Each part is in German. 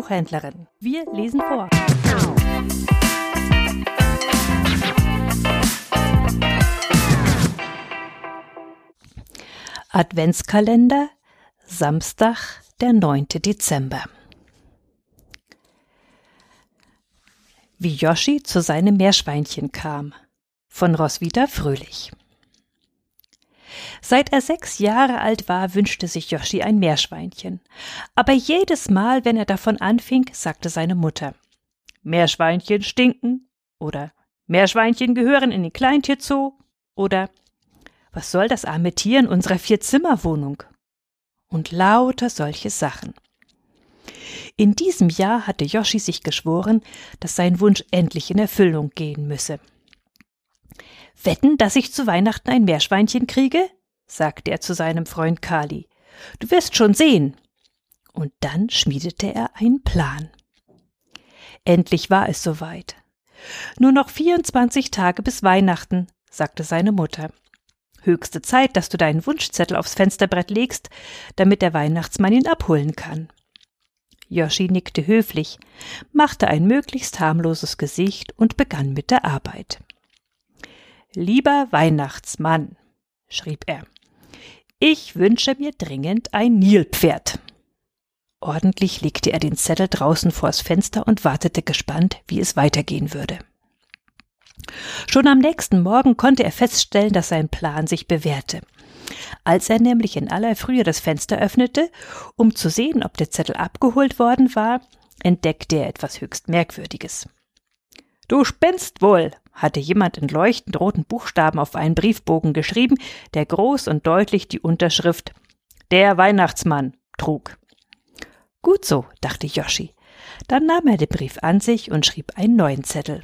Buchhändlerin. Wir lesen vor. Adventskalender, Samstag, der 9. Dezember. Wie Yoshi zu seinem Meerschweinchen kam. Von Roswitha Fröhlich. Seit er sechs Jahre alt war, wünschte sich Yoshi ein Meerschweinchen. Aber jedes Mal, wenn er davon anfing, sagte seine Mutter Meerschweinchen stinken oder Meerschweinchen gehören in den Kleintierzoo oder was soll das arme Tier in unserer Vierzimmerwohnung? Und lauter solche Sachen. In diesem Jahr hatte Yoshi sich geschworen, dass sein Wunsch endlich in Erfüllung gehen müsse. Wetten, dass ich zu Weihnachten ein Meerschweinchen kriege? sagte er zu seinem Freund Kali. Du wirst schon sehen. Und dann schmiedete er einen Plan. Endlich war es soweit. Nur noch 24 Tage bis Weihnachten, sagte seine Mutter. Höchste Zeit, dass du deinen Wunschzettel aufs Fensterbrett legst, damit der Weihnachtsmann ihn abholen kann. Yoshi nickte höflich, machte ein möglichst harmloses Gesicht und begann mit der Arbeit. Lieber Weihnachtsmann, schrieb er, ich wünsche mir dringend ein Nilpferd. Ordentlich legte er den Zettel draußen vors Fenster und wartete gespannt, wie es weitergehen würde. Schon am nächsten Morgen konnte er feststellen, dass sein Plan sich bewährte. Als er nämlich in aller Frühe das Fenster öffnete, um zu sehen, ob der Zettel abgeholt worden war, entdeckte er etwas höchst Merkwürdiges. Du spinnst wohl, hatte jemand in leuchtend roten Buchstaben auf einen Briefbogen geschrieben, der groß und deutlich die Unterschrift Der Weihnachtsmann trug. Gut so, dachte Yoshi. Dann nahm er den Brief an sich und schrieb einen neuen Zettel.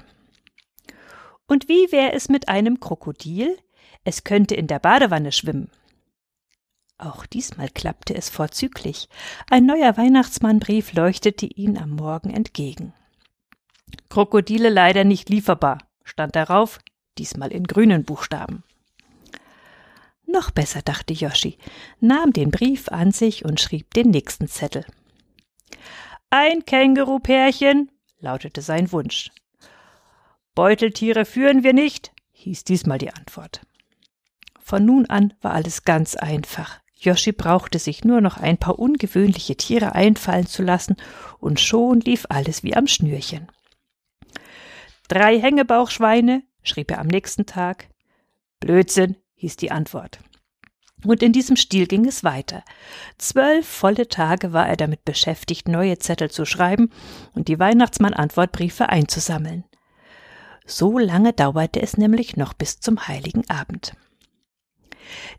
Und wie wäre es mit einem Krokodil? Es könnte in der Badewanne schwimmen. Auch diesmal klappte es vorzüglich. Ein neuer Weihnachtsmannbrief leuchtete ihn am Morgen entgegen. Krokodile leider nicht lieferbar, stand darauf, diesmal in grünen Buchstaben. Noch besser, dachte Yoshi, nahm den Brief an sich und schrieb den nächsten Zettel. Ein Kängurupärchen, lautete sein Wunsch. Beuteltiere führen wir nicht, hieß diesmal die Antwort. Von nun an war alles ganz einfach. Yoshi brauchte sich nur noch ein paar ungewöhnliche Tiere einfallen zu lassen, und schon lief alles wie am Schnürchen. Drei Hängebauchschweine, schrieb er am nächsten Tag. Blödsinn, hieß die Antwort. Und in diesem Stil ging es weiter. Zwölf volle Tage war er damit beschäftigt, neue Zettel zu schreiben und die Weihnachtsmann-Antwortbriefe einzusammeln. So lange dauerte es nämlich noch bis zum heiligen Abend.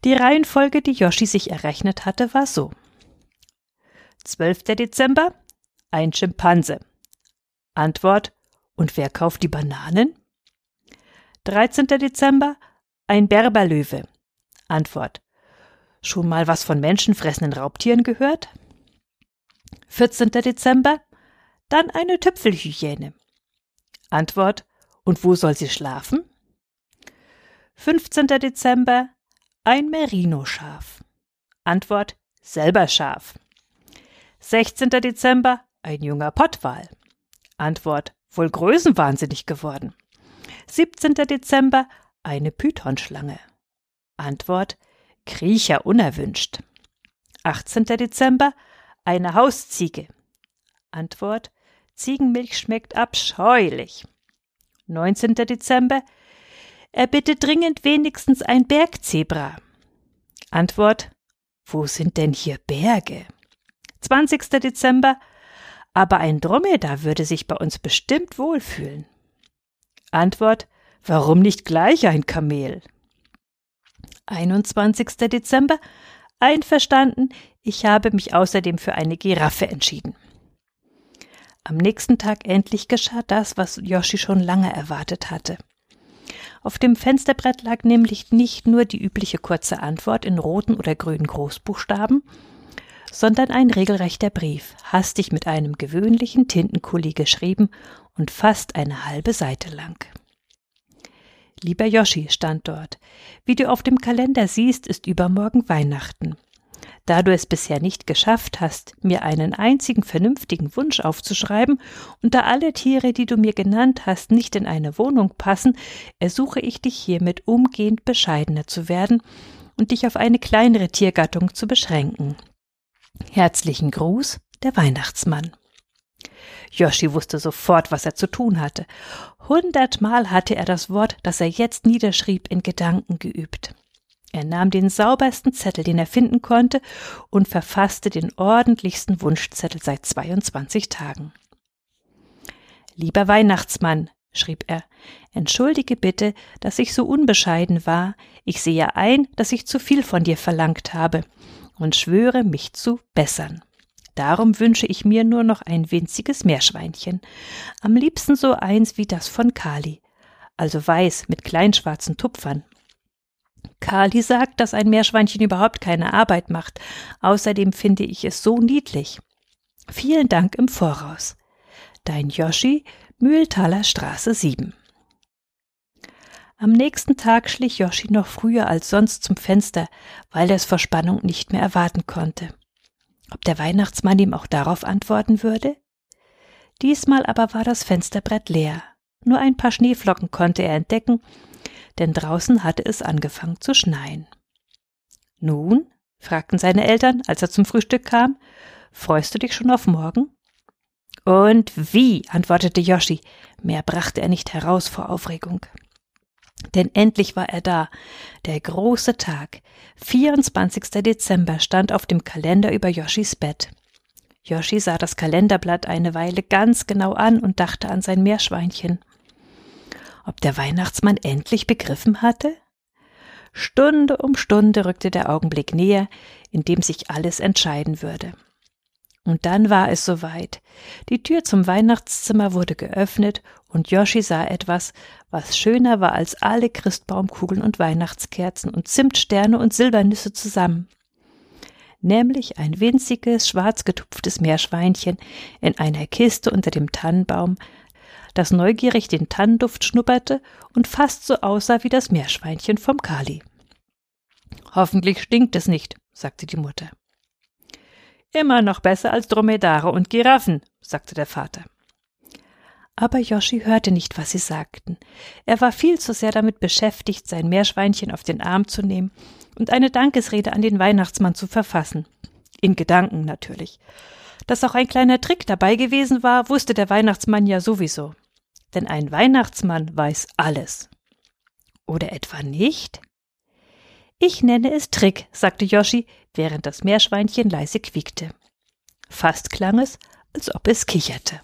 Die Reihenfolge, die Yoshi sich errechnet hatte, war so. 12. Dezember ein Schimpanse. Antwort und wer kauft die Bananen? 13. Dezember ein Berberlöwe. Antwort Schon mal was von menschenfressenden Raubtieren gehört? 14. Dezember dann eine Tüpfelhyäne. Antwort Und wo soll sie schlafen? 15. Dezember ein Merino-Schaf. Antwort selber Schaf. 16. Dezember ein junger Pottwal. Antwort wohl größenwahnsinnig geworden. 17. Dezember eine Pythonschlange. Antwort Kriecher unerwünscht. 18. Dezember eine Hausziege. Antwort Ziegenmilch schmeckt abscheulich. 19. Dezember er bittet dringend wenigstens ein Bergzebra. Antwort Wo sind denn hier Berge? 20. Dezember aber ein Dromedar würde sich bei uns bestimmt wohlfühlen. Antwort Warum nicht gleich ein Kamel? 21. Dezember Einverstanden, ich habe mich außerdem für eine Giraffe entschieden. Am nächsten Tag endlich geschah das, was Yoshi schon lange erwartet hatte. Auf dem Fensterbrett lag nämlich nicht nur die übliche kurze Antwort in roten oder grünen Großbuchstaben, sondern ein regelrechter Brief, hastig mit einem gewöhnlichen Tintenkuli geschrieben und fast eine halbe Seite lang. Lieber Yoshi stand dort. Wie du auf dem Kalender siehst, ist übermorgen Weihnachten. Da du es bisher nicht geschafft hast, mir einen einzigen vernünftigen Wunsch aufzuschreiben, und da alle Tiere, die du mir genannt hast, nicht in eine Wohnung passen, ersuche ich dich hiermit umgehend bescheidener zu werden und dich auf eine kleinere Tiergattung zu beschränken. Herzlichen Gruß, der Weihnachtsmann. Yoshi wusste sofort, was er zu tun hatte. Hundertmal hatte er das Wort, das er jetzt niederschrieb, in Gedanken geübt. Er nahm den saubersten Zettel, den er finden konnte, und verfasste den ordentlichsten Wunschzettel seit 22 Tagen. Lieber Weihnachtsmann, schrieb er, entschuldige bitte, dass ich so unbescheiden war. Ich sehe ein, dass ich zu viel von dir verlangt habe und schwöre, mich zu bessern. Darum wünsche ich mir nur noch ein winziges Meerschweinchen. Am liebsten so eins wie das von Kali. Also weiß mit kleinschwarzen Tupfern. Kali sagt, dass ein Meerschweinchen überhaupt keine Arbeit macht. Außerdem finde ich es so niedlich. Vielen Dank im Voraus. Dein Yoshi, Mühltaler Straße 7. Am nächsten Tag schlich Yoshi noch früher als sonst zum Fenster, weil er es vor Spannung nicht mehr erwarten konnte. Ob der Weihnachtsmann ihm auch darauf antworten würde? Diesmal aber war das Fensterbrett leer. Nur ein paar Schneeflocken konnte er entdecken, denn draußen hatte es angefangen zu schneien. Nun? fragten seine Eltern, als er zum Frühstück kam. Freust du dich schon auf morgen? Und wie? antwortete Yoshi. Mehr brachte er nicht heraus vor Aufregung. Denn endlich war er da. Der große Tag. 24. Dezember stand auf dem Kalender über Yoshis Bett. Yoshi sah das Kalenderblatt eine Weile ganz genau an und dachte an sein Meerschweinchen. Ob der Weihnachtsmann endlich begriffen hatte? Stunde um Stunde rückte der Augenblick näher, in dem sich alles entscheiden würde. Und dann war es soweit. Die Tür zum Weihnachtszimmer wurde geöffnet und Yoshi sah etwas, was schöner war als alle Christbaumkugeln und Weihnachtskerzen und Zimtsterne und Silbernüsse zusammen. Nämlich ein winziges, schwarz getupftes Meerschweinchen in einer Kiste unter dem Tannenbaum, das neugierig den Tannenduft schnupperte und fast so aussah wie das Meerschweinchen vom Kali. Hoffentlich stinkt es nicht, sagte die Mutter. Immer noch besser als Dromedare und Giraffen, sagte der Vater. Aber Joschi hörte nicht, was sie sagten. Er war viel zu sehr damit beschäftigt, sein Meerschweinchen auf den Arm zu nehmen und eine Dankesrede an den Weihnachtsmann zu verfassen. In Gedanken natürlich. Dass auch ein kleiner Trick dabei gewesen war, wusste der Weihnachtsmann ja sowieso. Denn ein Weihnachtsmann weiß alles. Oder etwa nicht? Ich nenne es Trick, sagte Joschi, während das Meerschweinchen leise quiekte. Fast klang es, als ob es kicherte.